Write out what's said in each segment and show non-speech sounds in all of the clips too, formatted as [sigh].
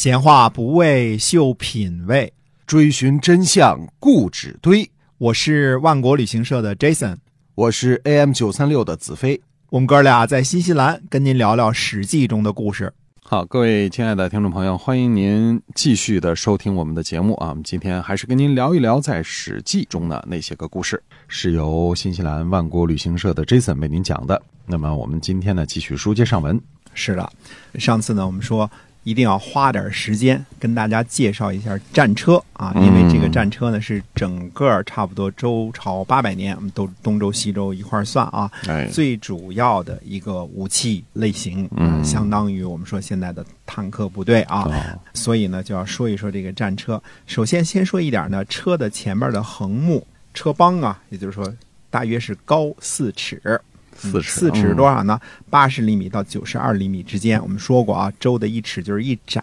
闲话不为秀品味，追寻真相固执堆。我是万国旅行社的 Jason，我是 AM 九三六的子飞。我们哥俩在新西兰跟您聊聊《史记》中的故事。好，各位亲爱的听众朋友，欢迎您继续的收听我们的节目啊！我们今天还是跟您聊一聊在《史记》中的那些个故事，是由新西兰万国旅行社的 Jason 为您讲的。那么我们今天呢，继续书接上文。是的，上次呢，我们说一定要花点时间跟大家介绍一下战车啊，因为这个战车呢是整个差不多周朝八百年，我们都东周西周一块儿算啊，哎，最主要的一个武器类型，嗯。相当于我们说现在的坦克部队啊，哦。所以呢就要说一说这个战车。首先先说一点呢，车的前面的横木车帮啊，也就是说大约是高四尺。四尺，四尺嗯多少呢？八十厘米到九十二厘米之间。我们说过啊，周的一尺就是一拃，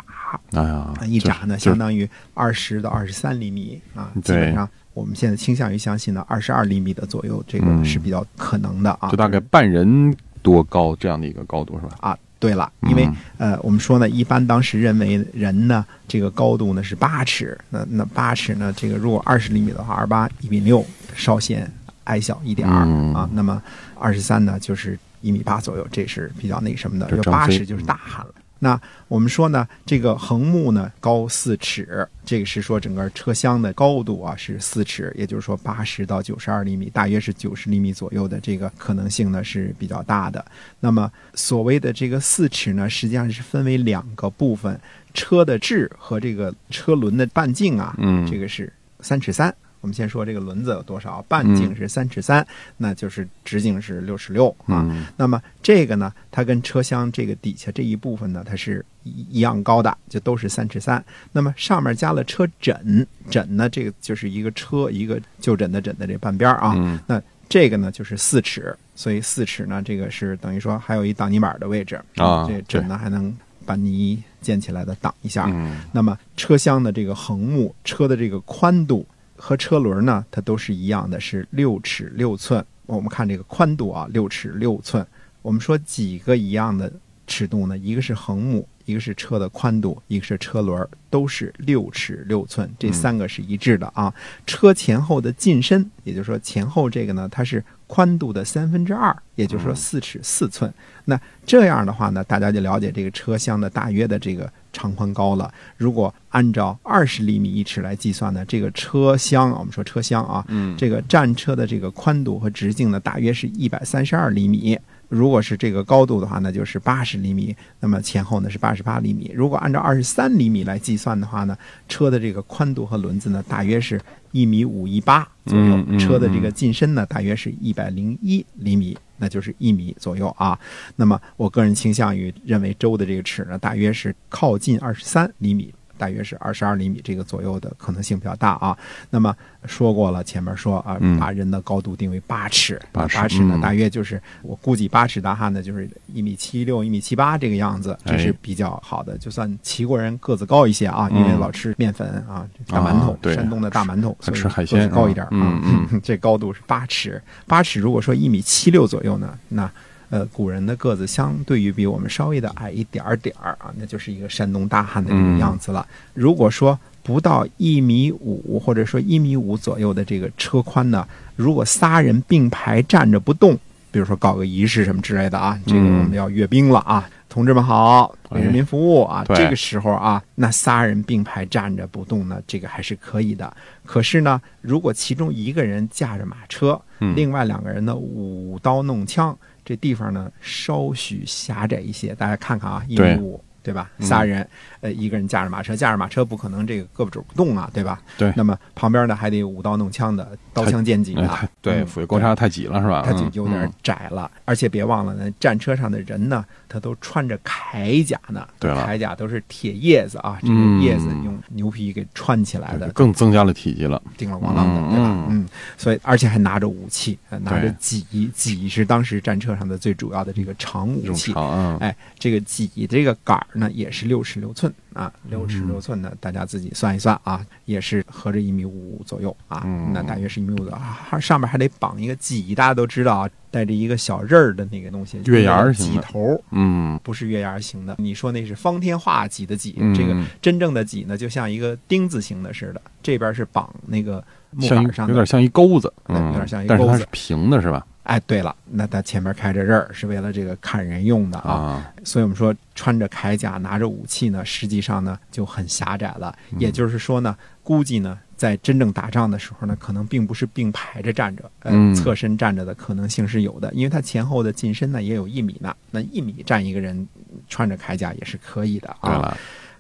哎呀啊，，一拃呢相当于二十到二十三厘米啊。基本上我们现在倾向于相信呢，二十二厘米的左右，这个嗯是比较可能的啊。就大概半人多高这样的一个高度是吧？啊，对了，因为、嗯呃，我们说呢，一般当时认为人呢，这个高度呢是八尺，那那八尺呢，这个如果二十厘米的话，二八一米六，稍显矮小一点儿、嗯啊。那么二十三呢，就是一米八左右，这是比较那什么的。就这张飞八尺就是大汉了。那我们说呢，这个横木呢高四尺，这个是说整个车厢的高度啊是四尺，也就是说八十到九十二厘米，大约是九十厘米左右的这个可能性呢是比较大的。那么所谓的这个四尺呢，实际上是分为两个部分，车的质和这个车轮的半径啊，嗯这个是三尺三。我们先说这个轮子有多少，半径是三尺三、那就是直径是六尺六啊。嗯那么这个呢，它跟车厢这个底下这一部分呢，它是一一样高的，就都是三尺三。那么上面加了车枕，枕呢，这个就是一个车一个就枕的枕的这半边儿啊。嗯那这个呢就是四尺，所以四尺呢，这个是等于说还有一挡泥板的位置啊这枕呢还能把泥建起来的挡一下。嗯那么车厢的这个横木，车的这个宽度和车轮呢，它都是一样的，是六尺六寸。我们看这个宽度啊，六尺六寸。我们说几个一样的尺度呢？一个是横木，一个是车的宽度，一个是车轮，都是六尺六寸，这三个是一致的啊。车前后的进深，也就是说前后这个呢，它是宽度的三分之二，也就是说四尺四寸。那这样的话呢，大家就了解这个车厢的大约的这个长宽高了。如果按照二十厘米一尺来计算呢，这个车厢，我们说车厢啊，嗯这个战车的这个宽度和直径呢，大约是一百三十二厘米。如果是这个高度的话，那就是八十厘米，那么前后呢是八十八厘米。如果按照二十三厘米来计算的话呢，车的这个宽度和轮子呢，大约是一米五一八左右车的这个进深呢，大约是一百零一厘米，那就是一米左右啊。那么我个人倾向于认为周的这个尺呢，大约是靠近二十三厘米。大约是二十二厘米这个左右的可能性比较大啊。那么说过了，前面说啊，嗯把人的高度定为八尺，八尺呢嗯大约就是我估计八尺大汉呢就是一米七六、一米七八这个样子，这是哎比较好的。就算齐国人个子高一些啊，因为嗯老吃面粉啊，大馒头山东的大馒头，所以吃海鲜高一点嗯啊。嗯 [laughs] 这高度是八尺，八尺如果说一米七六左右呢，那。呃，古人的个子相对于比我们稍微的矮一点儿点儿啊，那就是一个山东大汉的这个样子了。如果说不到一米五，或者说一米五左右的这个车宽呢，如果仨人并排站着不动，比如说搞个仪式什么之类的啊，这个嗯我们要阅兵了啊，同志们好，为人民服务啊，对这个时候啊，那仨人并排站着不动呢，这个还是可以的。可是呢，如果其中一个人驾着马车，嗯另外两个人呢舞刀弄枪，这地方呢稍许狭窄一些。大家看看啊，一对米五，对吧？嗯仨人，呃，一个人驾着马车，驾着马车不可能这个胳膊肘不动啊，对吧？对那么旁边呢还得舞刀弄枪的，刀枪剑戟的哎太，对，嗯辅位公差太挤了是吧？它就嗯有点窄了。而且别忘了呢，战车上的人呢，他都穿着铠甲呢。对了铠甲都是铁叶子啊，这个嗯叶子用牛皮给穿起来的，更增加了体积了。叮了咣啷的，嗯对吧？嗯嗯，所以而且还拿着武器，呃拿着戟，戟是当时战车上的最主要的这个长武器。哎，这个戟这个杆儿呢，也是六尺六寸啊，六尺嗯六寸的，大家自己算一算啊，也是合着一米五左右啊，嗯那大约是一米五的啊，上面还得绑一个戟，大家都知道啊，带着一个小刃儿的那个东西，月牙儿戟头。嗯，不是月牙儿形的，你说那是方天画戟的戟，嗯这个真正的戟呢，就像一个钉子形的似的，这边是绑那个木像一板上的，有点像一钩子，嗯，有点像一钩子但是它是平的，是吧？哎，对了，那他前面开着刃儿，是为了这个砍人用的啊。啊，所以我们说穿着铠甲拿着武器呢，实际上呢就很狭窄了。嗯也就是说呢，估计呢在真正打仗的时候呢，可能并不是并排着站着，呃，嗯侧身站着的可能性是有的，因为他前后的近身呢也有一米呢，那一米站一个人穿着铠甲也是可以的啊。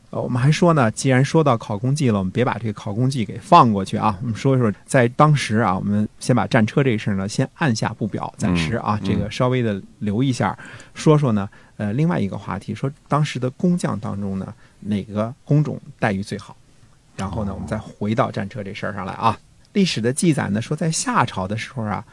呃，我们还说呢，既然说到考功绩了，我们别把这个考功绩给放过去啊。我们说一说，在当时啊，我们先把战车这事儿呢，先按下不表，暂时啊，嗯这个稍微的留一下，说说呢，呃，另外一个话题，说当时的工匠当中呢，哪个工种待遇最好？然后呢，我们再回到战车这事儿上来啊。历史的记载呢，说在夏朝的时候啊，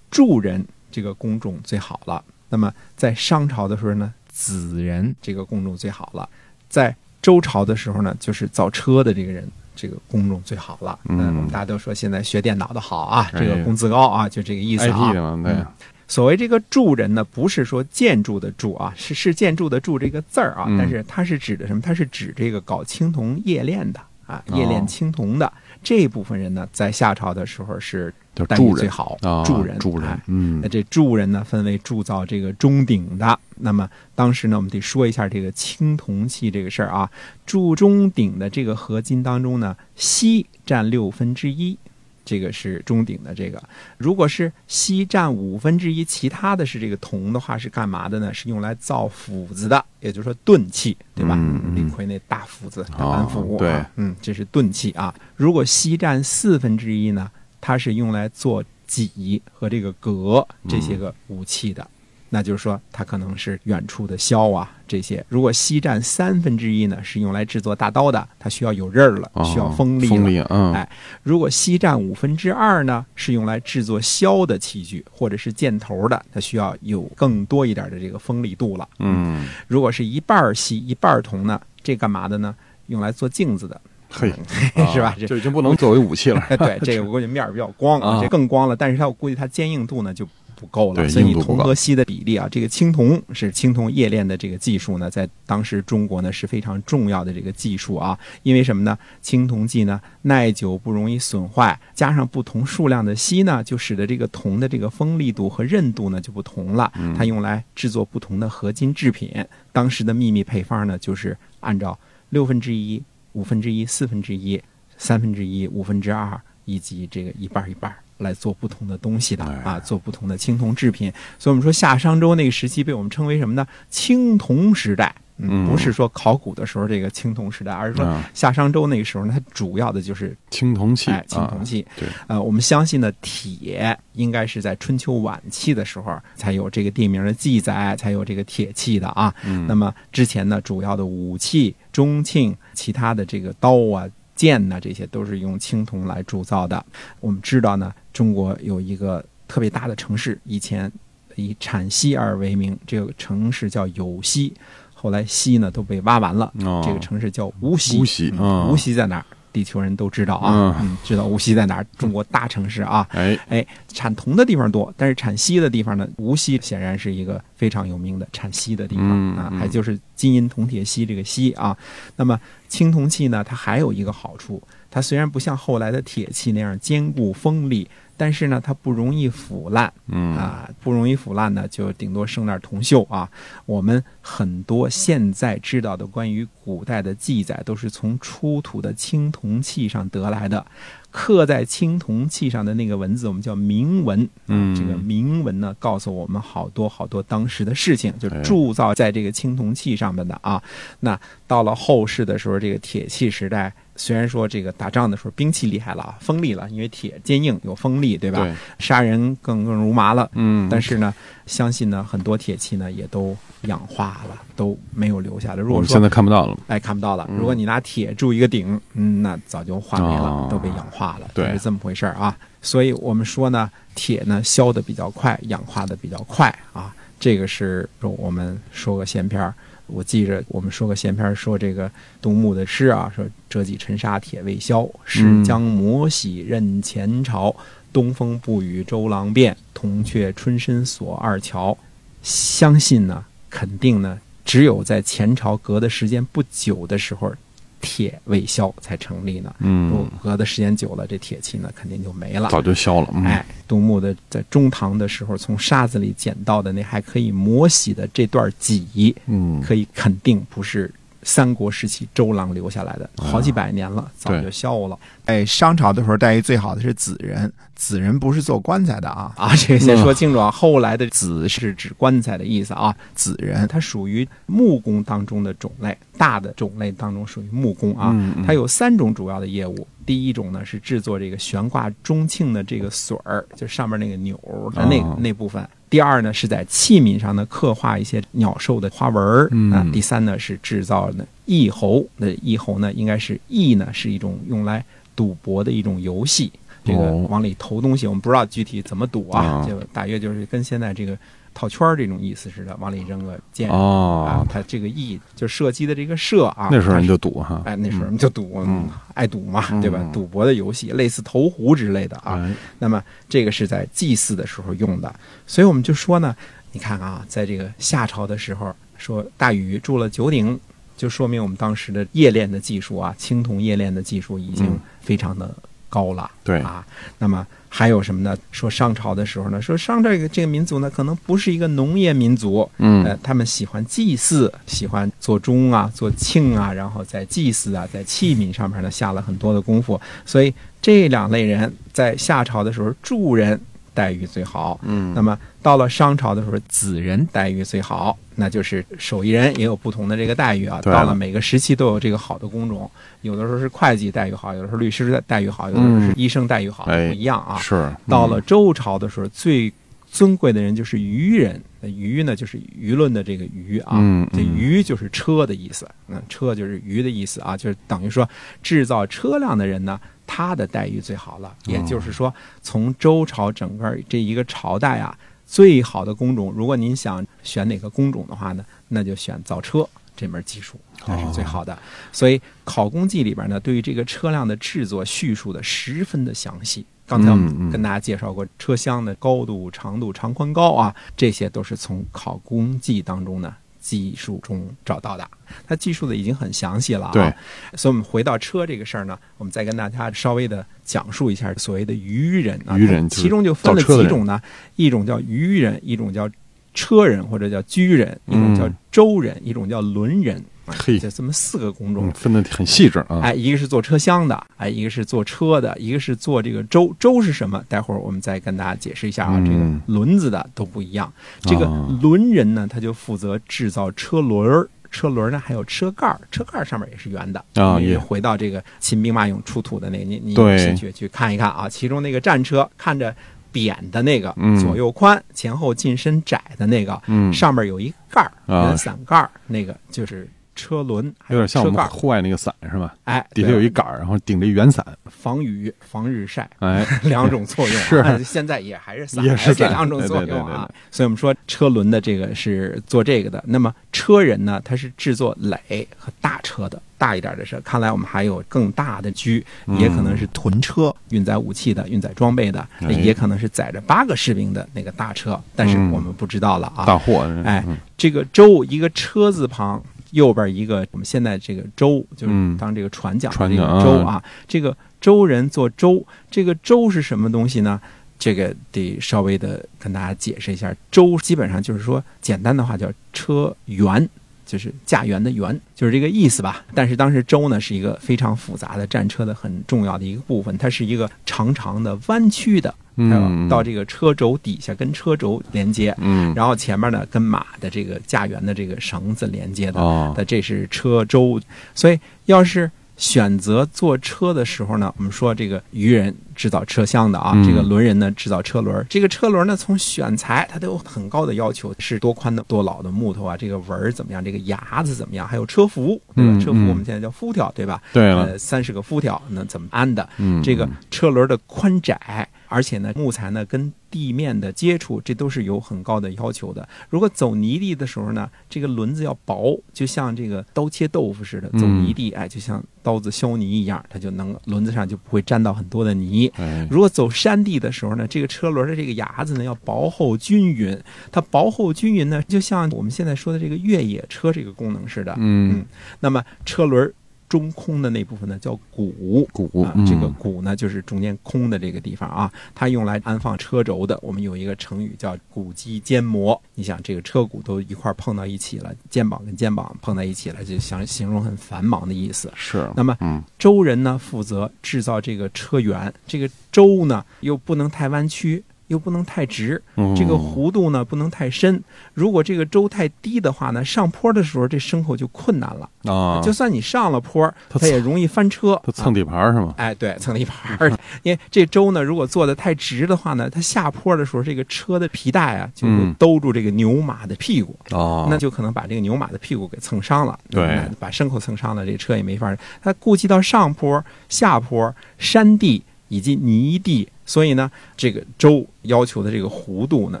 助人这个工种最好了。那么在商朝的时候呢，子人这个工种最好了。在周朝的时候呢，就是造车的这个人，这个工种最好了。嗯。我们大家都说现在学电脑的好啊，哎。这个工资高啊，就这个意思啊。所谓这个铸人呢，不是说建筑的铸啊，是是建筑的铸这个字儿啊，嗯。但是它是指的什么？它是指这个搞青铜冶炼的啊，哦。冶炼青铜的、这部分人呢，在夏朝的时候是待遇最好，啊，助人，助人哎，嗯那，这铸人呢，分为铸造这个钟鼎的。那么当时呢，我们得说一下这个青铜器这个事儿啊。铸钟鼎的这个合金当中呢，锡占六分之一，这个是中鼎的这个。如果是锡占五分之一，其他的是这个铜的话，是干嘛的呢？是用来造斧子的，也就是说钝器，对吧？嗯嗯李逵那大斧子，大哦板斧、啊对嗯，这是钝器啊。如果锡占四分之一呢，它是用来做戟和这个戈这些个武器的。那就是说，它可能是远处的削啊这些。如果西占三分之一呢，是用来制作大刀的，它需要有刃儿了，哦需要锋利了。锋利，嗯，哎如果西占五分之二呢，是用来制作削的器具或者是箭头的，它需要有更多一点的这个锋利度了。嗯，如果是一半儿锡一半儿铜呢，这干嘛的呢？用来做镜子的。嘿，[laughs] 是吧这就已经不能作为武器了，哎，对，这个我估计面儿比较光啊这更光了，但是它我估计它坚硬度呢就不够了，所以铜和锡的比例啊，这个青铜是青铜冶炼的这个技术呢，在当时中国呢是非常重要的这个技术啊，因为什么呢？青铜器呢耐久不容易损坏，加上不同数量的锡呢，就使得这个铜的这个锋利度和韧度呢就不同了，它用来制作不同的合金制品。当时的秘密配方呢，就是按照六分之一、五分之一、四分之一。三分之一、五分之二以及这个一半儿一半儿来做不同的东西的哎啊，做不同的青铜制品。所以我们说夏商周那个时期被我们称为什么呢？青铜时代。嗯不是说考古的时候这个青铜时代，而是说嗯夏商周那个时候呢，它主要的就是青铜器，哎青铜器。啊对，呃，我们相信呢，铁应该是在春秋晚期的时候才有这个地名的记载，才有这个铁器的啊。嗯那么之前呢，主要的武器、中庆、其他的这个刀啊、剑呢、这些都是用青铜来铸造的。我们知道呢，中国有一个特别大的城市，以前以产锡而为名，这个城市叫有锡，后来锡呢都被挖完了，哦这个城市叫无锡。无锡嗯嗯无锡在哪儿？地球人都知道啊，嗯嗯，知道无锡在哪儿？中国大城市啊，哎，哎，产铜的地方多，但是产锡的地方呢，无锡显然是一个非常有名的产锡的地方、啊，还就是金银铜铁锡这个锡啊。那么青铜器呢，它还有一个好处，它虽然不像后来的铁器那样坚固锋利，但是呢，它不容易腐烂。嗯啊，不容易腐烂呢，就顶多生点铜锈啊。我们很多现在知道的关于古代的记载，都是从出土的青铜器上得来的。刻在青铜器上的那个文字，我们叫铭文。啊嗯这个铭文呢，告诉我们好多好多当时的事情，就哎铸造在这个青铜器上面的啊。那到了后世的时候，这个铁器时代，虽然说这个打仗的时候兵器厉害了啊，锋利了，因为铁坚硬有锋利，对吧？对，杀人更更如麻了。嗯，但是呢，相信呢，很多铁器呢也都氧化了，都没有留下来。如果说我们现在看不到了，哎看不到了，嗯如果你拿铁铸一个鼎，嗯，那早就化没了，哦都被氧化了，对是这么回事儿啊。所以我们说呢，铁呢消的比较快，氧化的比较快啊。这个是我们说个闲篇儿。我记着我们说个闲篇，说这个杜牧的诗啊，说“折戟沉沙铁未销，是将磨洗认前朝。东风不与周郎便，铜雀春深锁二乔。”相信呢，肯定呢，只有在前朝隔的时间不久的时候。铁未消才成立呢，嗯，隔的时间久了，这铁器呢肯定就没了，早就消了。哎，杜牧的在中唐的时候从沙子里捡到的那还可以磨洗的这段戟，嗯，可以肯定不是三国时期周郎留下来的，好几百年了，早就消了。哎，商朝的时候待遇最好的是子人，子人不是做棺材的啊啊，这个先说清楚啊。后来的子是指棺材的意思啊，子人它属于木工当中的种类，大的种类当中属于木工啊。它有三种主要的业务，第一种呢是制作这个悬挂钟磬的这个榫儿，就上面那个钮的那那部分。第二呢，是在器皿上呢刻画一些鸟兽的花纹儿。嗯，第三呢是制造呢翼猴。那翼猴呢，应该是翼呢是一种用来赌博的一种游戏。这个往里投东西，我们不知道具体怎么赌啊，就大约就是跟现在这个套圈儿这种意思似的，往里扔个箭啊。它这个意就射击的这个射啊。那时候人就赌哈，哎，那时候人就赌，爱赌嘛，对吧？赌博的游戏，类似投壶之类的啊。那么这个是在祭祀的时候用的，所以我们就说呢，你看啊，在这个夏朝的时候，说大禹筑了九鼎，就说明我们当时的冶炼的技术啊，青铜冶炼的技术已经非常的。高了，对啊，那么还有什么呢？说商朝的时候呢，说商这个这个民族呢，可能不是一个农业民族，嗯，呃，他们喜欢祭祀，喜欢做钟啊，做磬啊，然后在祭祀啊，在器皿上面呢下了很多的功夫，所以这两类人在夏朝的时候，助人。待遇最好，嗯，那么到了商朝的时候，子人待遇最好，那就是手艺人也有不同的这个待遇啊。到了每个时期都有这个好的工种，有的时候是会计待遇好，有的时候律师待遇好，有的时候是医生待遇好，不一样啊。是到了周朝的时候，最尊贵的人就是愚人，渔呢就是舆论的这个舆啊，这舆就是车的意思，那，车就是舆的意思啊，就是等于说制造车辆的人呢。他的待遇最好了，也就是说，从周朝整个这一个朝代啊，最好的工种，如果您想选哪个工种的话呢，那就选造车这门技术，那是最好的。所以《考工记》里边呢，对于这个车辆的制作叙述的十分的详细。刚才我们跟大家介绍过车厢的高度、长度、长宽高啊，这些都是从《考工记》当中呢。技术中找到的，它技术的已经很详细了啊。对，所以我们回到车这个事儿呢，我们再跟大家稍微的讲述一下所谓的愚人啊。愚人其中就分了几种呢？一种叫愚人，一种叫车人或者叫居人，一种叫舟人，一种叫轮人。嘿，就这么四个工种，分的很细致啊！哎，一个是做车厢的，哎，一个是做车的，一个是做这个舟。舟是什么？待会儿我们再跟大家解释一下啊。这个轮子的都不一样。这个轮人呢，他就负责制造车轮儿，车轮呢还有车盖儿，车盖儿上面也是圆的啊。也回到这个秦兵马俑出土的那个，你你有兴趣去看一看啊。其中那个战车看着扁的那个，左右宽，前后进深窄的那个，上面有一盖儿，圆伞盖儿，那个就是。车轮有点像我们户外那个伞是吧？哎，底下有一杆儿，然后顶着圆伞，防雨、防日晒，哎，[laughs] 两种作用。[laughs] 是，现在也还是伞，也是这两种作用啊。所以我们说车轮的这个是做这个的。那么车人呢，他是制作垒和大车的，大一点的车。看来我们还有更大的车，也可能是屯车，运载武器的、运载装备的，也可能是载着八个士兵的那个大车。但是我们不知道了啊。大货，哎，这个周一个车字旁。右边一个，我们现在这个舟就是当这个船桨的这个舟啊。这个舟人做舟，这个舟是什么东西呢？这个得稍微的跟大家解释一下。舟基本上就是说，简单的话叫车辕，就是驾辕的辕，就是这个意思吧。但是当时舟呢是一个非常复杂的战车的很重要的一个部分，它是一个长长的弯曲的。嗯，到这个车轴底下跟车轴连接，嗯，然后前面呢跟马的这个驾辕的这个绳子连接的，哦，那这是车轴。所以要是选择坐车的时候呢，我们说这个渔人制造车厢的啊，这个轮人呢制造车轮。这个车轮呢从选材它都有很高的要求，是多宽的多老的木头啊，这个纹儿怎么样，这个牙子怎么样，还有车辐，对吧？车辐我们现在叫辐条，对吧？对了，三十个辐条，那怎么安的？嗯，这个车轮的宽窄。而且呢，木材呢跟地面的接触，这都是有很高的要求的。如果走泥地的时候呢，这个轮子要薄，就像这个刀切豆腐似的，走泥地，哎，就像刀子削泥一样，它就能轮子上就不会沾到很多的泥。哎，如果走山地的时候呢，这个车轮的这个牙子呢要薄厚均匀，它薄厚均匀呢，就像我们现在说的这个越野车这个功能似的。嗯，那么车轮中空的那部分呢叫鼓。鼓啊，这个鼓呢，就是中间空的这个地方啊，它用来安放车轴的。我们有一个成语叫“鼓机肩磨”。你想，这个车骨都一块碰到一起了，肩膀跟肩膀碰在一起了，就想形容很繁忙的意思。是，那么嗯周人呢负责制造这个车辕，这个周呢又不能太弯曲，又不能太直，嗯这个弧度呢不能太深。如果这个周太低的话呢，上坡的时候这牲口就困难了。啊，就算你上了坡，它它也容易翻车。它蹭底盘是吗？哎，对，蹭底盘。[laughs] 因为这周呢，如果做的太直的话呢，它下坡的时候，这个车的皮带啊就兜住这个牛马的屁股，哦，那就可能把这个牛马的屁股给蹭伤了。对把牲口蹭伤了，这车也没法儿。它顾及到上坡、下坡、山地以及泥地，所以呢，这个周要求的这个弧度呢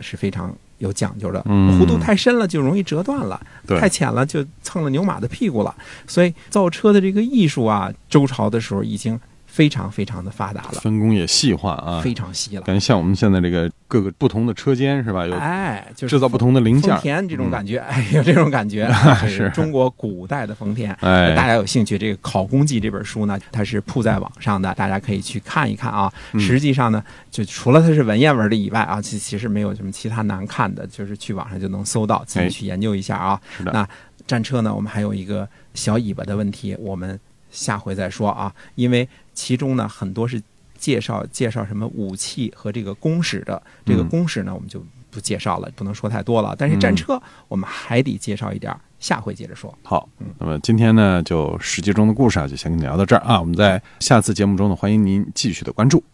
是非常有讲究的。嗯弧度太深了就容易折断了，对太浅了就蹭了牛马的屁股了。所以造车的这个艺术啊，周朝的时候已经非常非常的发达了，分工也细化啊，非常细了。感觉像我们现在这个各个不同的车间是吧？有哎，就是制造不同的零件，丰田这种感觉，[laughs] 哎，有这种感觉，[laughs] 是中国古代的丰田。哎，大家有兴趣，这个《考工记》这本书呢，它是铺在网上的，大家可以去看一看啊。嗯实际上呢，就除了它是文言文的以外啊，其其实没有什么其他难看的，就是去网上就能搜到，自己哎去研究一下啊。是的那战车呢，我们还有一个小尾巴的问题，我们下回再说啊，因为其中呢很多是介绍介绍什么武器和这个公使的，这个嗯工史呢我们就不介绍了，不能说太多了。但是战车我们还得介绍一点儿，下回接着说。好，那么今天呢，就《史记》中的故事啊，就先跟你聊到这儿啊。我们在下次节目中呢，欢迎您继续的关注。